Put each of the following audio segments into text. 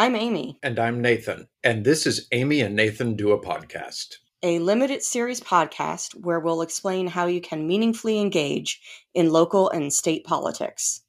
I'm Amy. And I'm Nathan. And this is Amy and Nathan Do a Podcast, a limited series podcast where we'll explain how you can meaningfully engage in local and state politics.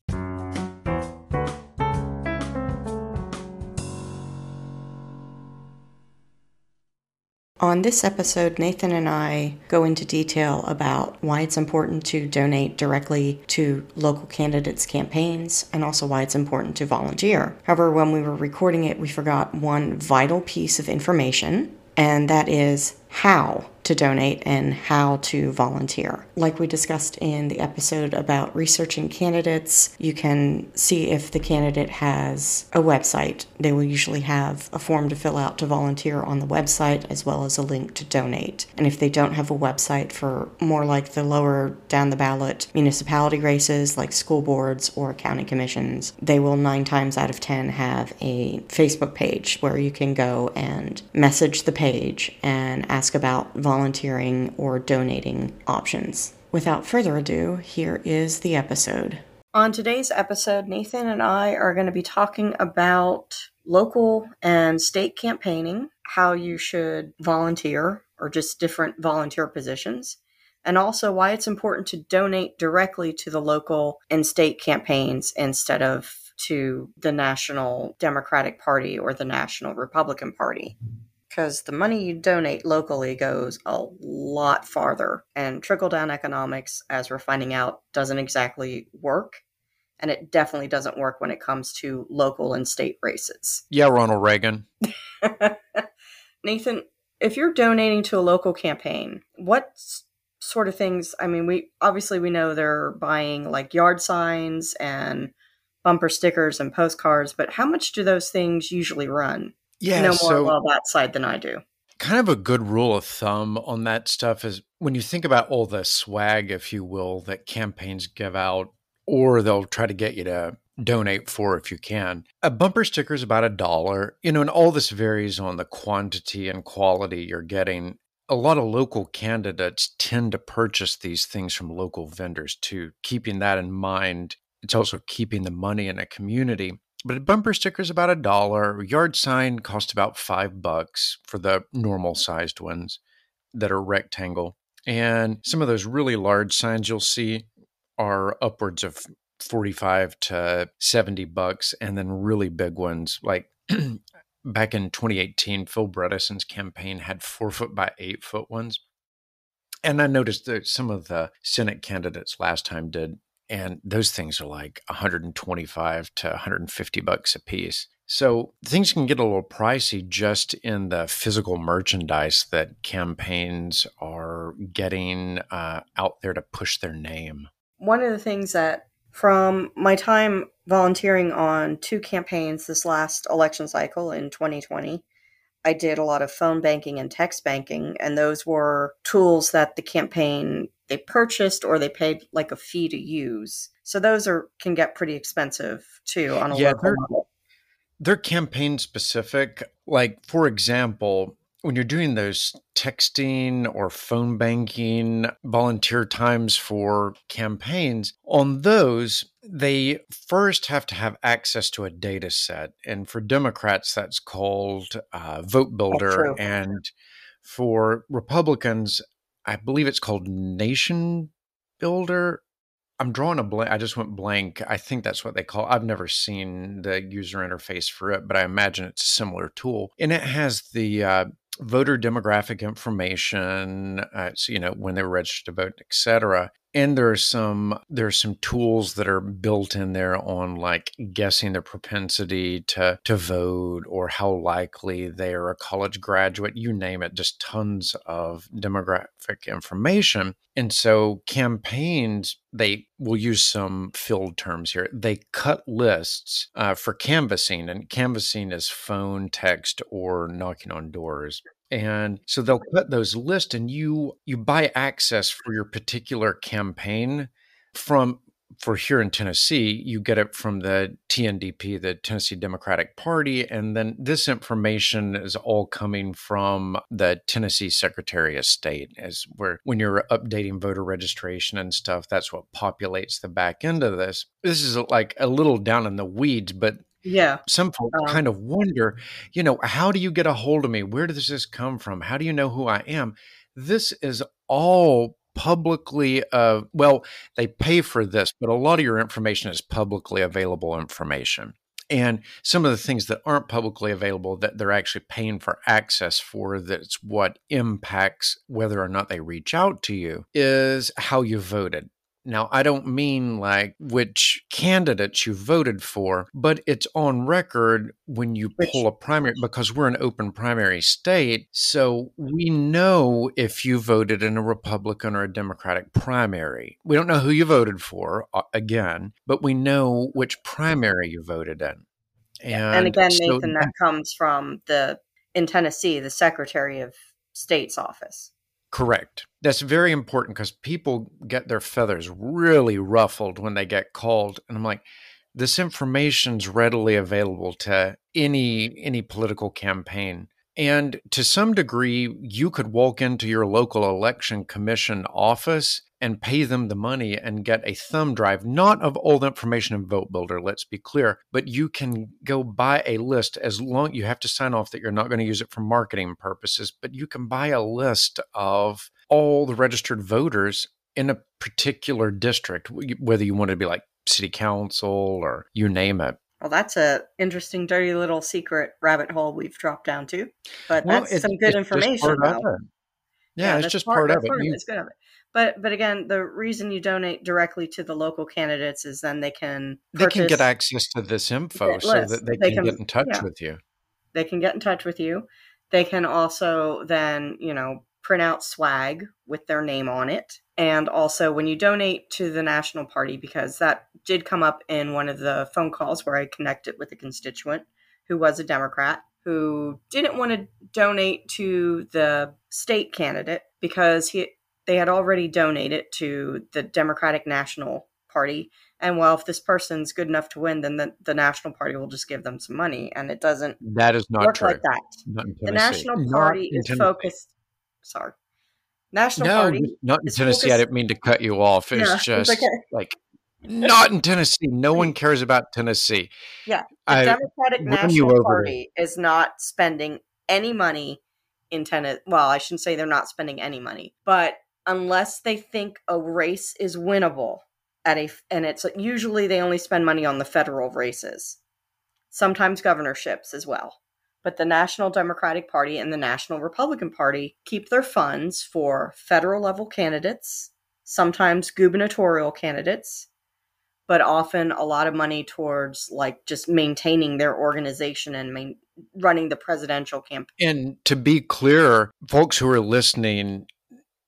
On this episode, Nathan and I go into detail about why it's important to donate directly to local candidates' campaigns and also why it's important to volunteer. However, when we were recording it, we forgot one vital piece of information, and that is how to donate and how to volunteer. Like we discussed in the episode about researching candidates, you can see if the candidate has a website. They will usually have a form to fill out to volunteer on the website as well as a link to donate. And if they don't have a website for more like the lower down the ballot municipality races like school boards or county commissions, they will nine times out of ten have a Facebook page where you can go and message the page and ask about volunteering volunteering or donating options. Without further ado, here is the episode. On today's episode, Nathan and I are going to be talking about local and state campaigning, how you should volunteer, or just different volunteer positions, and also why it's important to donate directly to the local and state campaigns instead of to the National Democratic Party or the National Republican Party because the money you donate locally goes a lot farther. And trickle down economics, as we're finding out, doesn't exactly work. And it definitely doesn't work when it comes to local and state races. Yeah, Ronald Reagan. Nathan, if you're donating to a local campaign, what sort of things? I mean, we obviously we know they're buying like yard signs and bumper stickers and postcards, but how much do those things usually run? Yeah, know more so about that side than I do. Kind of a good rule of thumb on that stuff is when you think about all the swag, if you will, that campaigns give out, or they'll try to get you to donate for if you can. A bumper sticker is about a dollar, you know, and all this varies on the quantity and quality you're getting. A lot of local candidates tend to purchase these things from local vendors too. Keeping that in mind, it's also keeping the money in a community. But a bumper sticker is about a dollar. Yard sign costs about five bucks for the normal sized ones that are rectangle. And some of those really large signs you'll see are upwards of 45 to 70 bucks. And then really big ones like back in 2018, Phil Bredesen's campaign had four foot by eight foot ones. And I noticed that some of the Senate candidates last time did and those things are like 125 to 150 bucks a piece. So things can get a little pricey just in the physical merchandise that campaigns are getting uh, out there to push their name. One of the things that, from my time volunteering on two campaigns this last election cycle in 2020, I did a lot of phone banking and text banking, and those were tools that the campaign they purchased or they paid like a fee to use. So those are can get pretty expensive too on a yeah, local they're, level. They're campaign specific. Like for example, when you're doing those texting or phone banking volunteer times for campaigns, on those, they first have to have access to a data set. And for Democrats, that's called uh, Vote Builder. And for Republicans, I believe it's called Nation Builder. I'm drawing a blank. I just went blank. I think that's what they call. It. I've never seen the user interface for it, but I imagine it's a similar tool, and it has the uh, voter demographic information, uh, so, you know, when they were registered to vote, et cetera. And there are some there are some tools that are built in there on like guessing their propensity to to vote or how likely they are a college graduate, you name it, just tons of demographic information. And so campaigns, they will use some filled terms here. They cut lists uh, for canvassing, and canvassing is phone, text, or knocking on doors and so they'll cut those lists and you you buy access for your particular campaign from for here in Tennessee, you get it from the TNDP, the Tennessee Democratic Party. And then this information is all coming from the Tennessee Secretary of State, as where when you're updating voter registration and stuff, that's what populates the back end of this. This is like a little down in the weeds, but Yeah. Some folks Um, kind of wonder, you know, how do you get a hold of me? Where does this come from? How do you know who I am? This is all publicly uh well they pay for this but a lot of your information is publicly available information and some of the things that aren't publicly available that they're actually paying for access for that's what impacts whether or not they reach out to you is how you voted now, I don't mean like which candidates you voted for, but it's on record when you pull a primary because we're an open primary state. So we know if you voted in a Republican or a Democratic primary. We don't know who you voted for, uh, again, but we know which primary you voted in. And, and again, so Nathan, that comes from the in Tennessee, the Secretary of State's office. Correct. That's very important because people get their feathers really ruffled when they get called. And I'm like, this information's readily available to any any political campaign. And to some degree, you could walk into your local election commission office and pay them the money and get a thumb drive, not of all the information in Vote Builder, let's be clear, but you can go buy a list as long you have to sign off that you're not going to use it for marketing purposes, but you can buy a list of all the registered voters in a particular district, whether you want it to be like city council or you name it. Well, that's a interesting, dirty little secret rabbit hole we've dropped down to. But Well, that's some good it's just information. part of it. Yeah, it's just part, of it. It's good of it. But but again, the reason you donate directly to the local candidates is then they can they can get access to this info that so that they, They can, can- get in touch yeah. with you. they can get in touch with you. They can also then, you know, print out swag with their name on it. And also when you donate to the National Party, because that did come up in one of the phone calls where I connected with a constituent who was a Democrat who didn't want to donate to the state candidate because he they had already donated to the Democratic National Party. And well, if this person's good enough to win, then the, the National Party will just give them some money. And it doesn't That is not work true. like that. Not in The National Party in is focused. Sorry, National No, Party. not in is Tennessee. I didn't mean to cut you off. It's Yeah, it's just okay. like not in Tennessee. No one cares about Tennessee. Yeah, The I Democratic you National over Party is not spending any money in Tennessee. Well, I shouldn't say they're not spending any money, but unless they think a race is winnable at a, and it's usually they only spend money on the federal races, sometimes governorships as well. But the National Democratic Party and the National Republican Party keep their funds for federal level candidates, sometimes gubernatorial candidates, but often a lot of money towards like just maintaining their organization and main, running the presidential campaign. And to be clear, folks who are listening,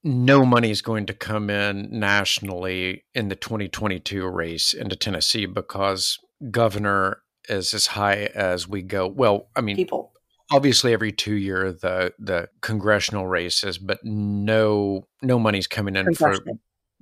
no money is going to come in nationally in the 2022 race into Tennessee because governor is as high as we go. Well, I mean, People, obviously every two year the the congressional races, but no no money's coming in for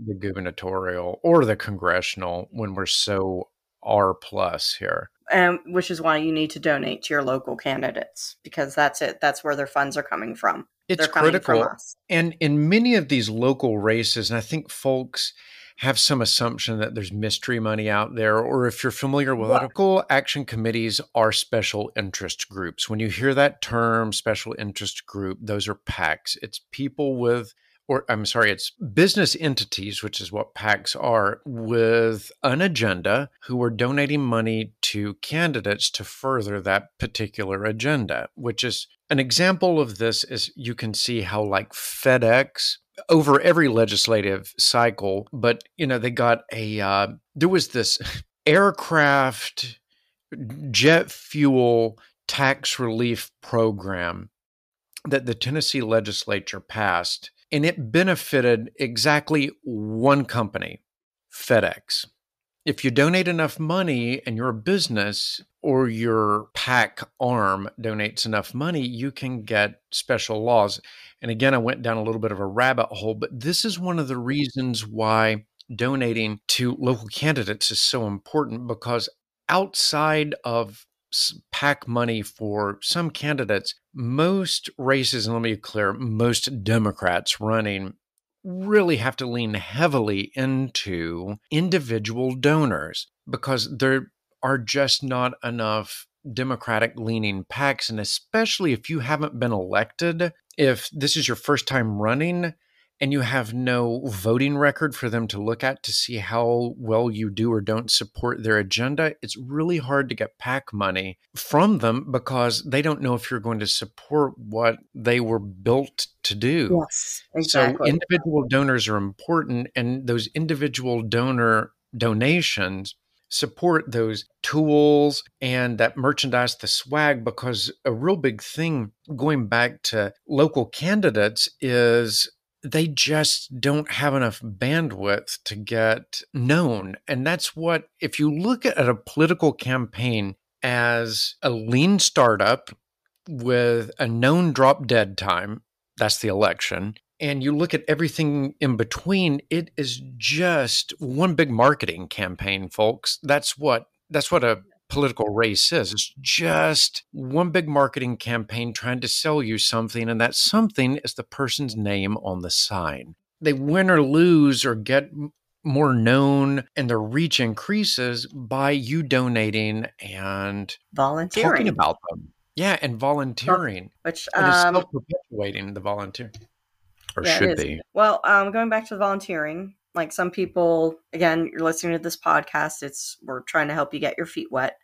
the gubernatorial or the congressional when we're so R plus here. um, which is why you need to donate to your local candidates because that's it. That's where their funds are coming from. It's critical. And in many of these local races, and I think folks have some assumption that there's mystery money out there, or if you're familiar with What? local action committees are special interest groups. When you hear that term, special interest group, those are PACs. It's people with or I'm sorry, it's business entities, which is what PACs are, with an agenda who are donating money to candidates to further that particular agenda, which is an example of this is you can see how like FedEx over every legislative cycle, but you know, they got a uh, there was this aircraft jet fuel tax relief program that the Tennessee legislature passed, and it benefited exactly one company, FedEx. If you donate enough money and you're a business or your PAC arm donates enough money, you can get special laws. And again, I went down a little bit of a rabbit hole, but this is one of the reasons why donating to local candidates is so important because outside of s- PAC money for some candidates, most races, and let me be clear, most Democrats running really have to lean heavily into individual donors because there are just not enough Democratic leaning PACs. And especially if you haven't been elected, if this is your first time running, and you have no voting record for them to look at to see how well you do or don't support their agenda, it's really hard to get PAC money from them because they don't know if you're going to support what they were built to do. Yes, exactly. So individual donors are important, and those individual donor donations support those tools and that merchandise, the swag, because a real big thing going back to local candidates is they just don't have enough bandwidth to get known. And that's what, if you look at a political campaign as a lean startup with a known drop dead time, that's the election, and you look at everything in between, it is just one big marketing campaign, folks. That's what that's what a political race is. It's just one big marketing campaign trying to sell you something, and that something is the person's name on the sign. They win or lose or get more known and their reach increases by you donating and volunteering talking about them. Yeah, and volunteering, which um, um, perpetuating the volunteer, or yeah, should be. Well, um, going back to the volunteering, like some people again you're listening to this podcast it's we're trying to help you get your feet wet.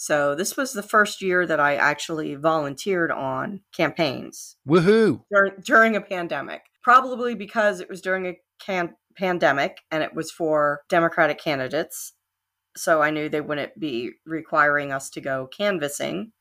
So this was the first year that i actually volunteered on campaigns. Woohoo! During, during a pandemic. Probably because it was during a can- pandemic and it was for democratic candidates so i knew they wouldn't be requiring us to go canvassing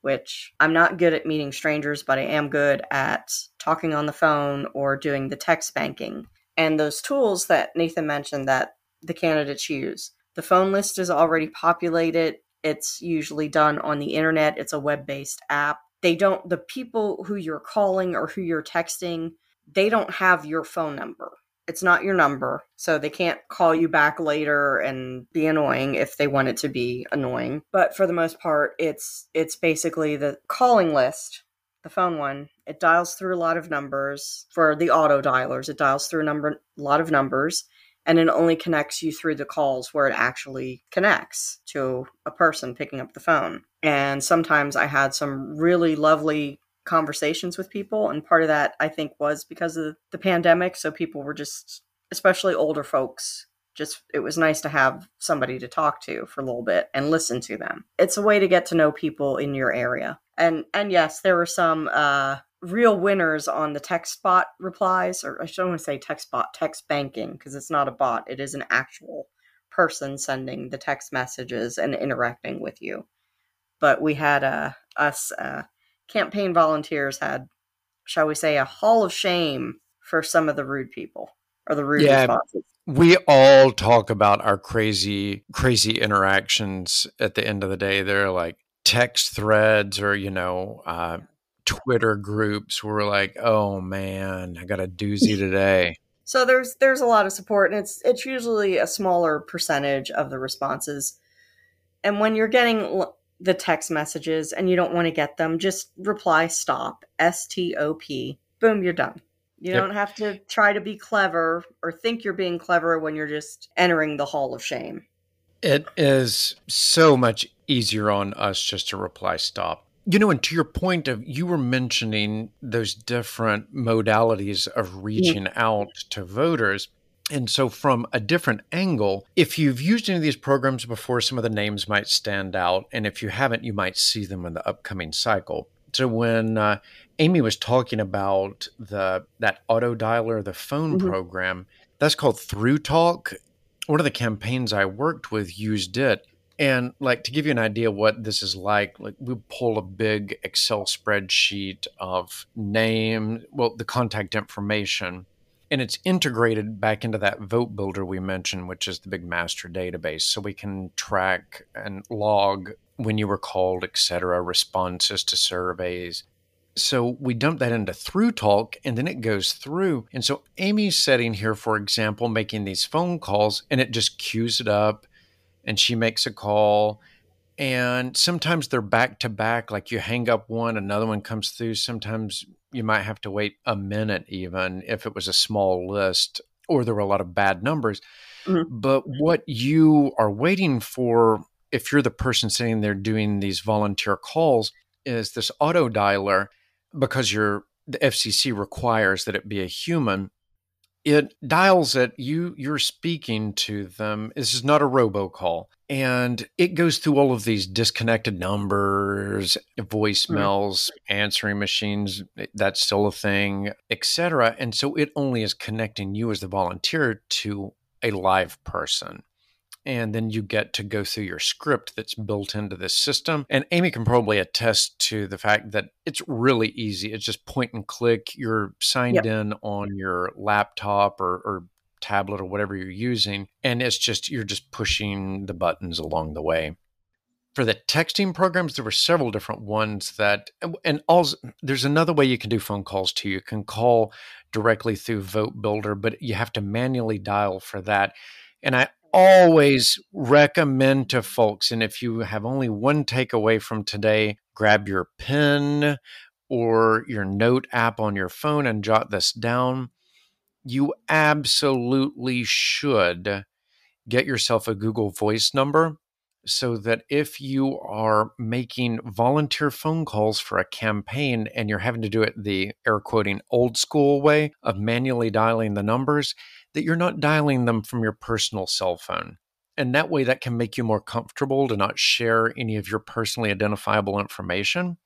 which i'm not good at meeting strangers but i am good at talking on the phone or doing the text banking and those tools that Nathan mentioned that the candidates use. The phone list is already populated. It's usually done on the internet. It's a web-based app. They don't the people who you're calling or who you're texting, they don't have your phone number. It's not your number, so they can't call you back later and be annoying if they want it to be annoying. But for the most part, it's it's basically the calling list the phone one, it dials through a lot of numbers. For the auto dialers, it dials through a number, a lot of numbers, and it only connects you through the calls where it actually connects to a person picking up the phone. And sometimes I had some really lovely conversations with people, and part of that I think was because of the pandemic. So people were just, especially older folks, just it was nice to have somebody to talk to for a little bit and listen to them. It's a way to get to know people in your area. And and yes, there were some uh real winners on the text bot replies or I don't want to say text bot, text banking because it's not a bot. It is an actual person sending the text messages and interacting with you. But we had uh us uh campaign volunteers had shall we say a hall of shame for some of the rude people or the rude yeah, responses we all talk about our crazy crazy interactions at the end of the day they're like text threads or you know uh, twitter groups were like oh man i got a doozy today so there's there's a lot of support and it's it's usually a smaller percentage of the responses and when you're getting the text messages and you don't want to get them just reply stop s-t-o-p boom you're done you yep. don't have to try to be clever or think you're being clever when you're just entering the hall of shame. It is so much easier on us just to reply stop. You know, and to your point of you were mentioning those different modalities of reaching mm-hmm. out to voters. And so, from a different angle, if you've used any of these programs before, some of the names might stand out. And if you haven't, you might see them in the upcoming cycle. So, when uh, Amy was talking about the that auto dialer, the phone mm-hmm. program. That's called ThruTalk. One of the campaigns I worked with used it. And like to give you an idea what this is like, like we pull a big Excel spreadsheet of name, well, the contact information, and it's integrated back into that vote builder we mentioned, which is the big master database. So we can track and log when you were called, et cetera, responses to surveys, so we dump that into ThruTalk and then it goes through. And so Amy's sitting here, for example, making these phone calls and it just queues it up and she makes a call. And sometimes they're back to back, like you hang up one, another one comes through. Sometimes you might have to wait a minute, even if it was a small list or there were a lot of bad numbers. Mm-hmm. But what you are waiting for if you're the person sitting there doing these volunteer calls, is this auto dialer because you're the FCC requires that it be a human it dials it you you're speaking to them this is not a robocall and it goes through all of these disconnected numbers voicemails mm-hmm. answering machines eh, that's still a thing etc and so it only is connecting you as the volunteer to a live person and then you get to go through your script that's built into this system. And Amy can probably attest to the fact that it's really easy. It's just point and click. You're signed yep. in on your laptop or, or tablet or whatever you're using, and it's just you're just pushing the buttons along the way. For the texting programs, there were several different ones that, and also there's another way you can do phone calls too. You can call directly through Vote Builder, but you have to manually dial for that. And I always recommend to folks, and if you have only one takeaway from today, grab your pen or your note app on your phone and jot this down. You absolutely should get yourself a Google Voice number so that if you are making volunteer phone calls for a campaign and you're having to do it the air quoting old school way of manually dialing the numbers, that you're not dialing them from your personal cell phone. And that way, that can make you more comfortable to not share any of your personally identifiable information.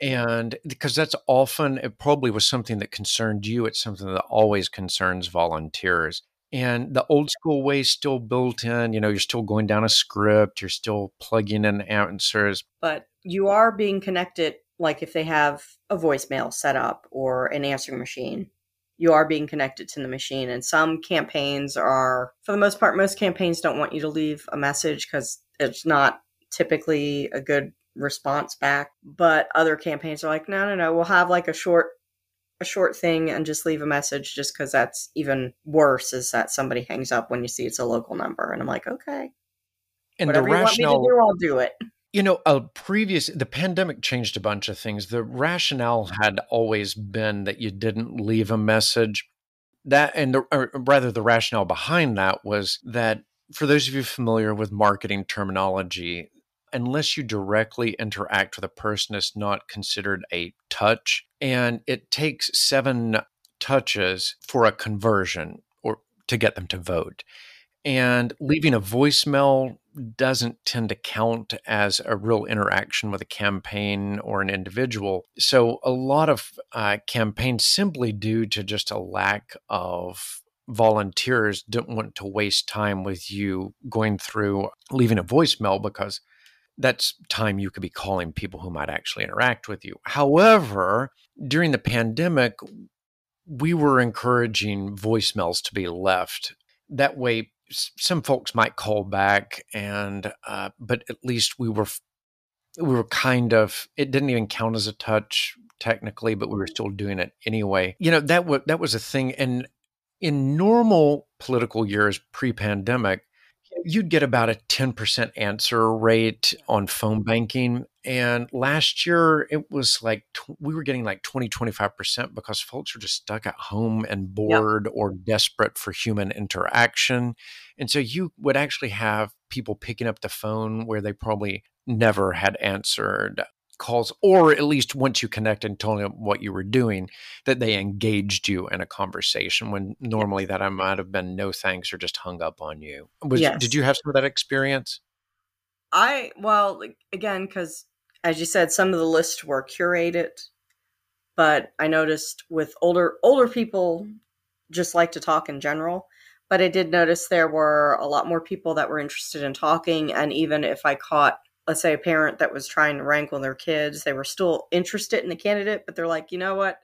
And because that's often, it probably was something that concerned you, it's something that always concerns volunteers. And the old school way is still built in, you know, you're still going down a script, you're still plugging in answers. But you are being connected, like if they have a voicemail set up or an answering machine you are being connected to the machine. And some campaigns are, for the most part, most campaigns don't want you to leave a message because it's not typically a good response back. But other campaigns are like, no, no, no, we'll have like a short a short thing and just leave a message just because that's even worse is that somebody hangs up when you see it's a local number and i'm like okay and whatever the rationale, you want me to do i'll do it you know, a previous the pandemic changed a bunch of things. The rationale had always been that you didn't leave a message. That and the, rather the rationale behind that was that for those of you familiar with marketing terminology, unless you directly interact with a person, it's not considered a touch. And it takes seven touches for a conversion or to get them to vote. And leaving a voicemail doesn't tend to count as a real interaction with a campaign or an individual. So, a lot of uh, campaigns, simply due to just a lack of volunteers, don't want to waste time with you going through leaving a voicemail because that's time you could be calling people who might actually interact with you. However, during the pandemic, we were encouraging voicemails to be left. That way, some folks might call back and uh, but at least we were we were kind of it didn't even count as a touch technically but we were still doing it anyway. You know that was that was a thing and in normal political years pre-pandemic you'd get about a 10% answer rate on phone banking and last year it was like we were getting like 20 25% because folks were just stuck at home and bored yep. or desperate for human interaction and so you would actually have people picking up the phone where they probably never had answered calls, or at least once you connect and told them what you were doing, that they engaged you in a conversation when normally that I might have been no thanks or just hung up on you. Was, yes. Did you have some of that experience? I, well, again, because as you said, some of the lists were curated, but I noticed with older older people just like to talk in general but I did notice there were a lot more people that were interested in talking. And even if I caught, let's say, a parent that was trying to wrangle their kids, they were still interested in the candidate, but they're like, you know what?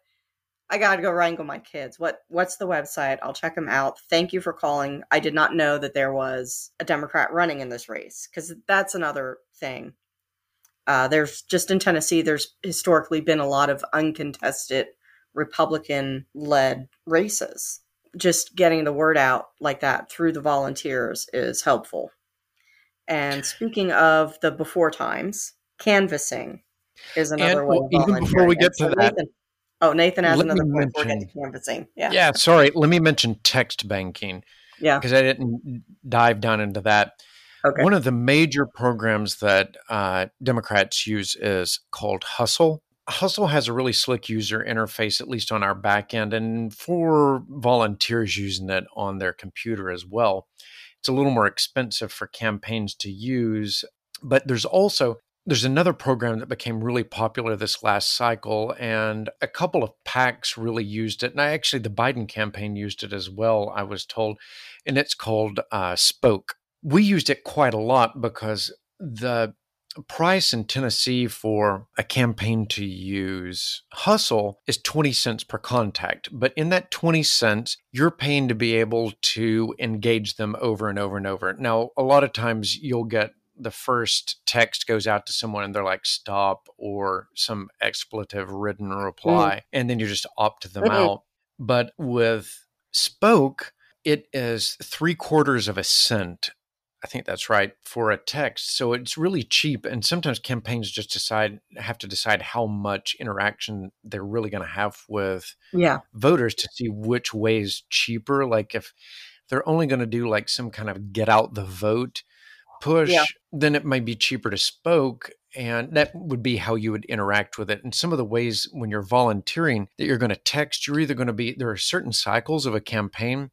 I gotta go wrangle my kids. What what's the website? I'll check them out. Thank you for calling. I did not know that there was a Democrat running in this race because that's another thing. Uh, there's just in Tennessee, there's historically been a lot of uncontested Republican led races just getting the word out like that through the volunteers is helpful. And speaking of the before times, canvassing is another and, way. Well, even before we get to so that, Nathan, oh, Nathan has another point before we get to canvassing. Yeah. Yeah. Sorry. Let me mention text banking. Yeah. Because I didn't dive down into that. Okay. One of the major programs that uh, Democrats use is called Hustle. Hustle has a really slick user interface, at least on our back end, and for volunteers using it on their computer as well. It's a little more expensive for campaigns to use, but there's also there's another program that became really popular this last cycle, and a couple of PACs really used it. And I actually, the Biden campaign used it as well, I was told, and it's called uh, Spoke. We used it quite a lot because the price in Tennessee for a campaign to use Hustle is 20 cents per contact. But in that 20 cents, you're paying to be able to engage them over and over and over. Now, a lot of times you'll get the first text goes out to someone and they're like stop or some expletive written reply mm. and then you just opt them mm-hmm. out but with spoke it is three quarters of a cent I think that's right for a text. So it's really cheap, and sometimes campaigns just decide have to decide how much interaction they're really going to have with yeah. voters to see which way is cheaper. Like if they're only going to do like some kind of get out the vote push, yeah. then it might be cheaper to spoke. And that would be how you would interact with it. And some of the ways when you're volunteering that you're going to text, you're either going to be, there are certain cycles of a campaign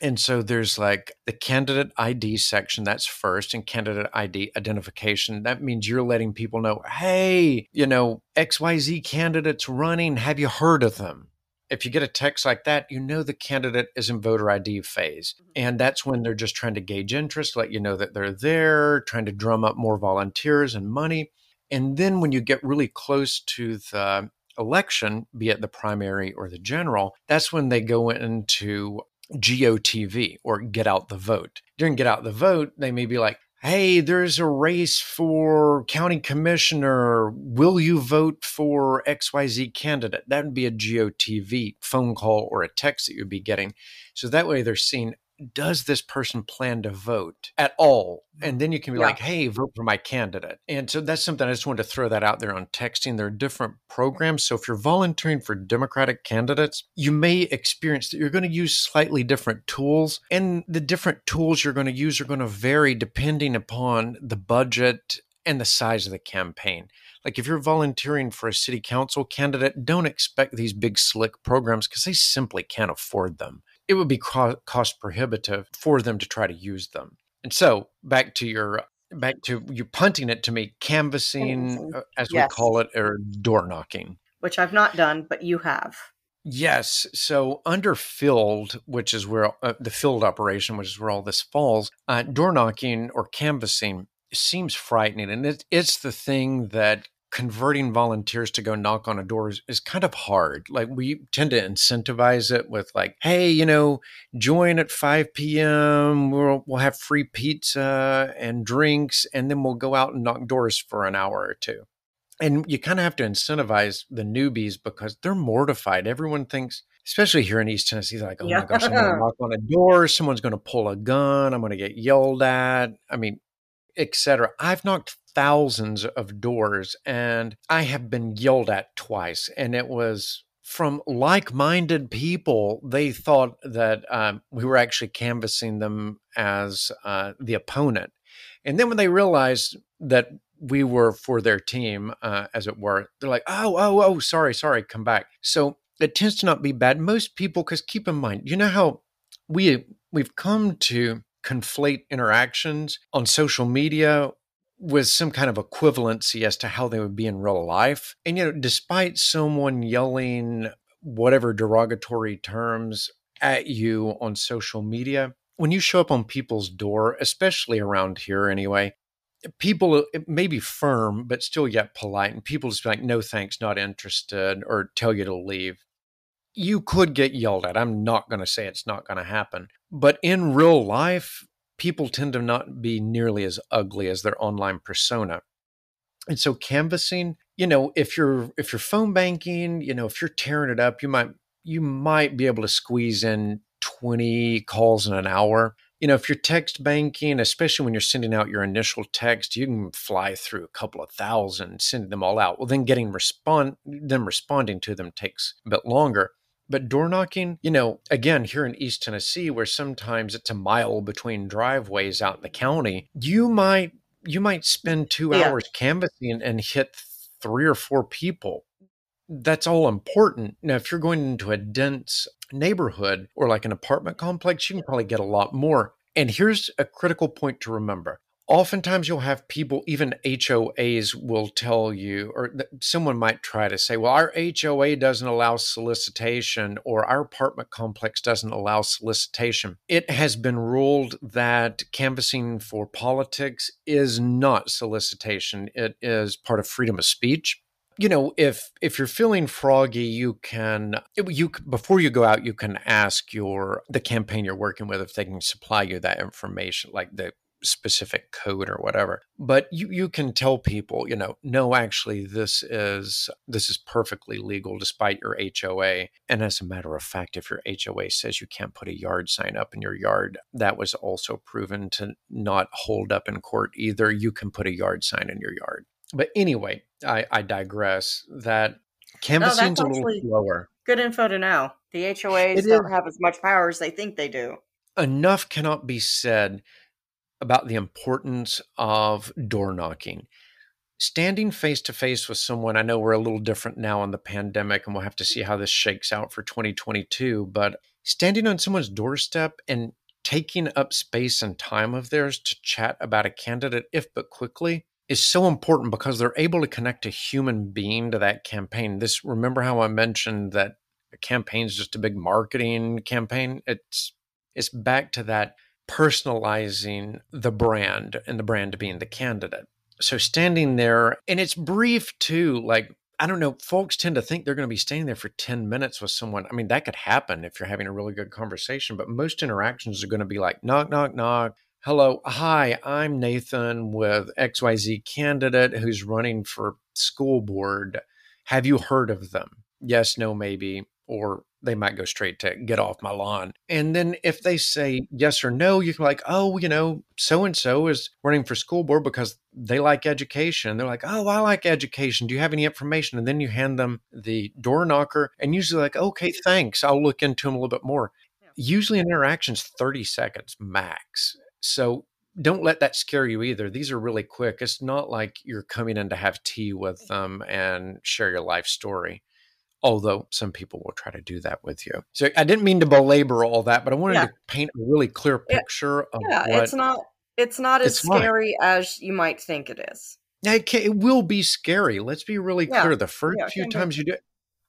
and so there's like the candidate ID section, that's first, and candidate ID identification. That means you're letting people know, hey, you know, XYZ candidates running. Have you heard of them? If you get a text like that, you know the candidate is in voter ID phase. Mm-hmm. And that's when they're just trying to gauge interest, let you know that they're there, trying to drum up more volunteers and money. And then when you get really close to the election, be it the primary or the general, that's when they go into GOTV or Get Out the Vote. During Get Out the Vote, they may be like, hey, there's a race for county commissioner. Will you vote for XYZ candidate? That would be a GOTV phone call or a text that you'd be getting. So that way they're seeing does this person plan to vote at all? Mm. And then you can be yeah. like, hey, vote for my candidate. And so that's something I just wanted to throw that out there on texting. There are different programs. So if you're volunteering for Democratic candidates, you may experience that you're going to use slightly different tools. And the different tools you're going to use are going to vary depending upon the budget and the size of the campaign. Like if you're volunteering for a city council candidate, don't expect these big slick programs because they simply can't afford them it would be cost prohibitive for them to try to use them. And so back to your back to you punting it to me, canvassing, uh, as yes. we call it, or door knocking, which I've not done, but you have. Yes. So under field, which is where uh, the field operation, which is where all this falls, uh, door knocking or canvassing seems frightening, and it, it's the thing that converting volunteers to go knock on a door is, is, kind of hard. Like we tend to incentivize it with like, hey, you know, join at 5 p.m. We'll, we'll have free pizza and drinks, and then we'll go out and knock doors for an hour or two. And you kind of have to incentivize the newbies because they're mortified. Everyone thinks, especially here in East Tennessee, like, oh yeah. my gosh, I'm going to knock on a door. Someone's going to pull a gun. I'm going to get yelled at. I mean, etc. I've knocked thousands of doors and I have been yelled at twice. And it was from like minded people. They thought that um, we were actually canvassing them as uh, the opponent. And then when they realized that we were for their team, uh, as it were, they're like, oh, oh, oh, sorry, sorry, come back. So it tends to not be bad. Most people, because keep in mind, you know how we we've come to conflate interactions on social media with some kind of equivalency as to how they would be in real life. And, you know, despite someone yelling whatever derogatory terms at you on social media, when you show up on people's door, especially around here anyway, people may be firm, but still yet polite. And people just be like, no thanks, not interested, or tell you to leave. You could get yelled at. I'm not going to say it's not going to happen. But in real life, people tend to not be nearly as ugly as their online persona. And so canvassing, you know, if you're if you're phone banking, you know, if you're tearing it up, you might you might be able to squeeze in 20 calls in an hour. You know, if you're text banking, especially when you're sending out your initial text, you can fly through a couple of thousand, sending them all out. Well, then getting respond them responding to them takes a bit longer. But door knocking, you know, again, here in East Tennessee, where sometimes it's a mile between driveways out in the county, you might you might spend two Yeah. hours canvassing and hit three or four people. That's all important. Now, if you're going into a dense neighborhood or like an apartment complex, you can probably get a lot more. And here's a critical point to remember. Oftentimes, you'll have people, even HOAs will tell you, or th- someone might try to say, well, our HOA doesn't allow solicitation, or our apartment complex doesn't allow solicitation. It has been ruled that canvassing for politics is not solicitation, it is part of freedom of speech you know if if you're feeling froggy you can you before you go out you can ask your the campaign you're working with if they can supply you that information like the specific code or whatever but you you can tell people you know no actually this is this is perfectly legal despite your HOA and as a matter of fact if your HOA says you can't put a yard sign up in your yard that was also proven to not hold up in court either you can put a yard sign in your yard but anyway, I, I digress. That canvassing's a little slower. Good info to know. The HOAs It don't is. have as much power as they think they do. Enough cannot be said about the importance of door knocking. Standing face to face with someone, I know we're a little different now in the pandemic, and we'll have to see how this shakes out for 2022. But standing on someone's doorstep and taking up space and time of theirs to chat about a candidate, if but quickly, is so important because they're able to connect a human being to that campaign. This remember how I mentioned that a campaign is just a big marketing campaign? It's it's back to that personalizing the brand and the brand being the candidate. So standing there and it's brief too, like I don't know, folks tend to think they're going to be standing there for 10 minutes with someone. I mean, that could happen if you're having a really good conversation, but most interactions are going to be like knock, knock, knock. Hello, hi, I'm Nathan with XYZ candidate who's running for school board. Have you heard of them? Yes, no, maybe. Or they might go straight to get off my lawn. And then if they say yes or no, you can be like, oh, you know, so and so is running for school board because they like education. They're like, oh, I like education. Do you have any information? And then you hand them the door knocker and usually like, okay, thanks. I'll look into them a little bit more. Usually an interaction's 30 seconds max. So don't let that scare you either. These are really quick. It's not like you're coming in to have tea with them and share your life story. Although some people will try to do that with you. So I didn't mean to belabor all that, but I wanted Yeah. to paint a really clear picture of Yeah, what it's not it's not as It's not. scary as you might think it is. Yeah, it, ca- it will be scary. Let's be really Yeah. clear. The first Yeah, few can be. times you do it,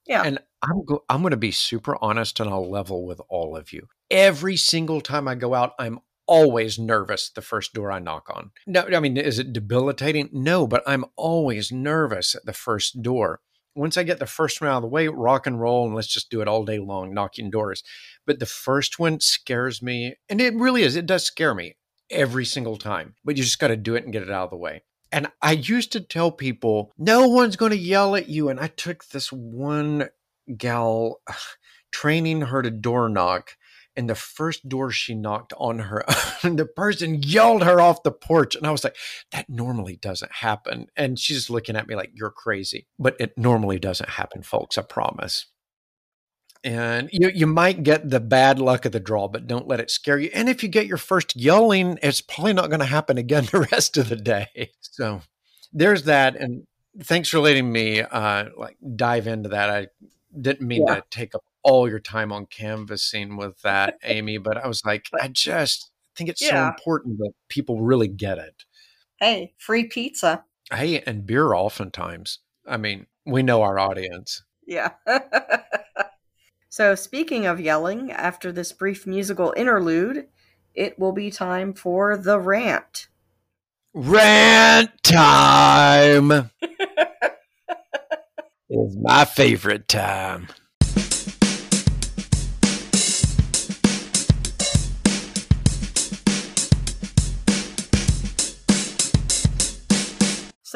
Yeah. and I'm go- I'm going to be super honest and I'll level with all of you. Every single time I go out, I'm always nervous the first door I knock on. No, I mean, is it debilitating? No, but I'm always nervous at the first door. Once I get the first one out of the way, rock and roll, and let's just do it all day long, knocking doors. But the first one scares me, and it really is. It does scare me every single time. But you just got to do it and get it out of the way. And I used to tell people, no one's going to yell at you. And I took this one gal, training her to door knock. And the first door she knocked on her, the person yelled her off the porch. And I was like, that normally doesn't happen. And she's just looking at me like, you're crazy. But it normally doesn't happen, folks. I promise. And you, you might get the bad luck of the draw, but don't let it scare you. And if you get your first yelling, it's probably not going to happen again the rest of the day. So there's that. And thanks for letting me uh, like dive into that. I didn't mean Yeah. to take up all your time on canvassing with that, Amy, but I was like, I just think it's so important that people really get it. Hey, free pizza. Hey, and beer oftentimes. I mean, we know our audience. Yeah. so, speaking of yelling, after this brief musical interlude, it will be time for the rant. Rant time is my favorite time.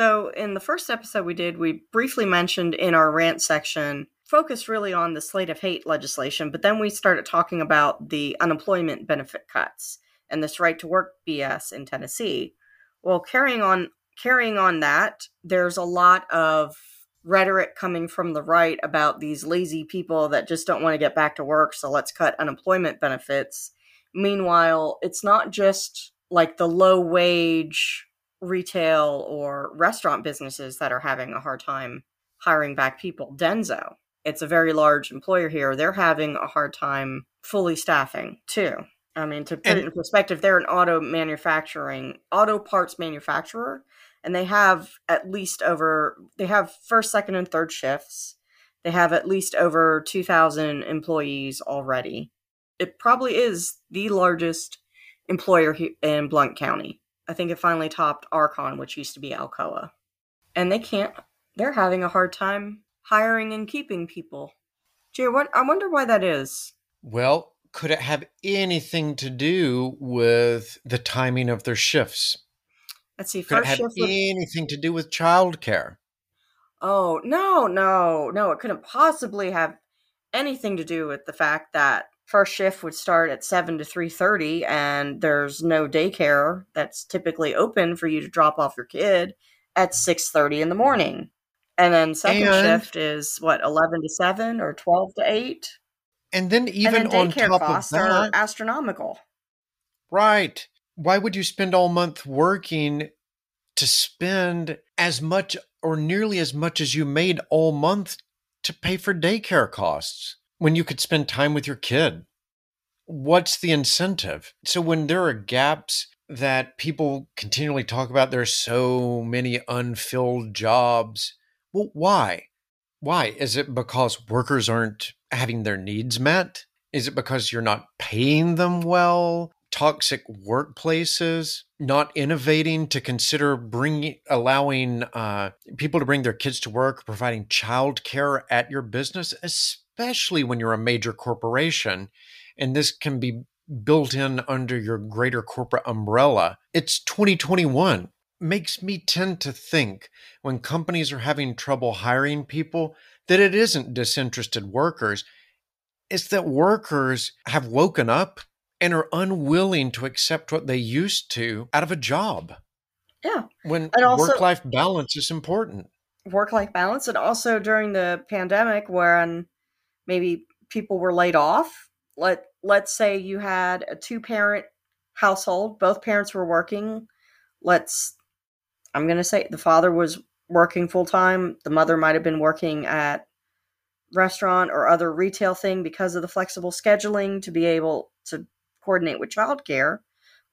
So, in the first episode we did, we briefly mentioned in our rant section, focused really on the slate of hate legislation, but then we started talking about the unemployment benefit cuts and this right to work BS in Tennessee. Well, carrying on carrying on that, there's a lot of rhetoric coming from the right about these lazy people that just don't want to get back to work, so let's cut unemployment benefits. Meanwhile, it's not just like the low wage retail or restaurant businesses that are having a hard time hiring back people. Denso, it's a very large employer here. They're having a hard time fully staffing too. I mean, to put and, it in perspective, they're an auto manufacturing, auto parts manufacturer, and they have at least over, they have first, second, and third shifts. They have at least over 2,000 employees already. It probably is the largest employer in Blount County. I think it finally topped Arconic, which used to be Alcoa. And they can't, they're having a hard time hiring and keeping people. Gee, what, I wonder why that is. Well, could it have anything to do with the timing of their shifts? Let's see. Could it have anything to do with childcare? Oh no, no, no! It couldn't possibly have anything to do with the fact that first shift would start at seven to three thirty, and there's no daycare that's typically open for you to drop off your kid at six thirty in the morning. And then second and, shift is what eleven to seven or twelve to eight. And then even and then on top costs of that, are astronomical. Right. Why would you spend all month working to spend as much or nearly as much as you made all month to pay for daycare costs when you could spend time with your kid? What's the incentive? So when there are gaps that people continually talk about, there's so many unfilled jobs. Well, why? Why? Is it because workers aren't having their needs met? Is it because you're not paying them well? Toxic workplaces, not innovating to consider bringing, allowing uh, people to bring their kids to work, providing childcare at your business, especially when you're a major corporation, and this can be built in under your greater corporate umbrella. It's 2021 makes me tend to think when companies are having trouble hiring people that it isn't disinterested workers. It's that workers have woken up and are unwilling to accept what they used to out of a job. Yeah. When work life balance is important. Work life balance. And also during the pandemic, when maybe people were laid off, let, let's say you had a two parent household, both parents were working. Let's I'm going to say the father was working full time. The mother might have been working at restaurant or other retail thing because of the flexible scheduling to be able to coordinate with childcare.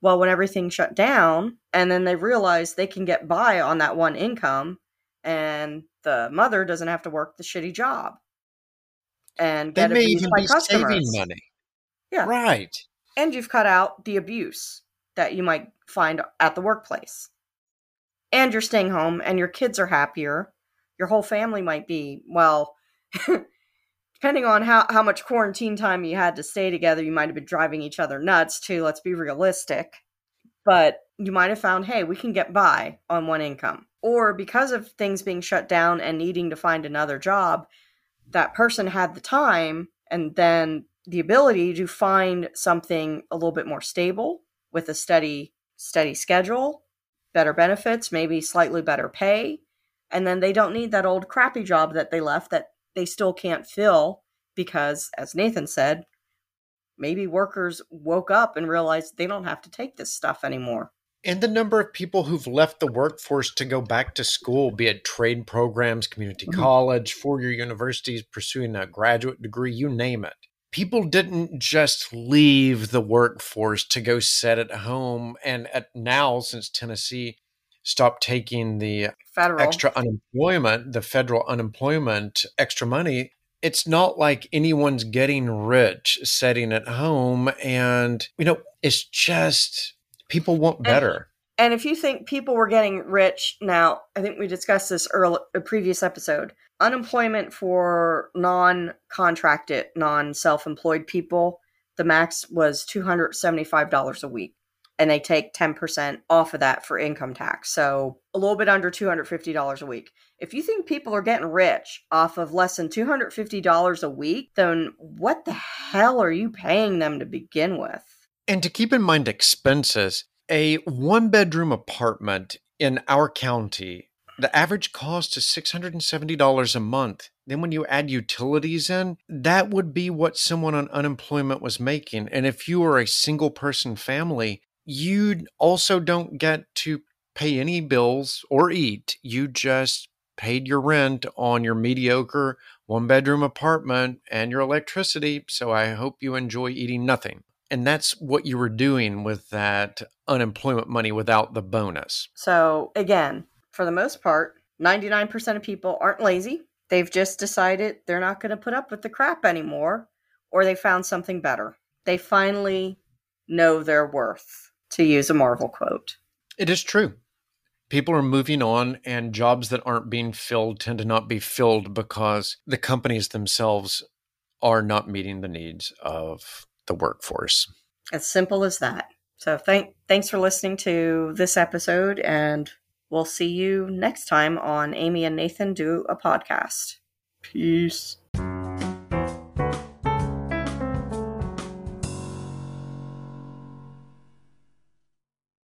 Well, when everything shut down, and then they realized they can get by on that one income, and the mother doesn't have to work the shitty job and get they may abused even by be customers. saving money. Yeah, right. And you've cut out the abuse that you might find at the workplace and you're staying home and your kids are happier your whole family might be well depending on how, how much quarantine time you had to stay together you might have been driving each other nuts too let's be realistic but you might have found hey we can get by on one income or because of things being shut down and needing to find another job that person had the time and then the ability to find something a little bit more stable with a steady steady schedule better benefits, maybe slightly better pay, and then they don't need that old crappy job that they left that they still can't fill because, as Nathan said, maybe workers woke up and realized they don't have to take this stuff anymore. And the number of people who've left the workforce to go back to school, be it trade programs, community mm-hmm. college, four year universities, pursuing a graduate degree, you name it people didn't just leave the workforce to go sit at home. And at now, since Tennessee stopped taking the federal. extra unemployment, the federal unemployment extra money, it's not like anyone's getting rich sitting at home. And, you know, it's just people want better. And, and if you think people were getting rich now, I think we discussed this early, a previous episode unemployment for non-contracted, non-self-employed people, the max was $275 a week. And they take 10% off of that for income tax. So a little bit under $250 a week. If you think people are getting rich off of less than $250 a week, then what the hell are you paying them to begin with? And to keep in mind expenses, a one bedroom apartment in our county The average cost is $670 a month. Then, when you add utilities in, that would be what someone on unemployment was making. And if you are a single person family, you also don't get to pay any bills or eat. You just paid your rent on your mediocre one bedroom apartment and your electricity. So I hope you enjoy eating nothing. And that's what you were doing with that unemployment money without the bonus. So, again, for the most part, 99% of people aren't lazy. They've just decided they're not going to put up with the crap anymore, or they found something better. They finally know their worth, to use a Marvel quote. It is true. People are moving on, and jobs that aren't being filled tend to not be filled because the companies themselves are not meeting the needs of the workforce. As simple as that. So thank thanks for listening to this episode and we'll see you next time on Amy and Nathan do a podcast. Peace.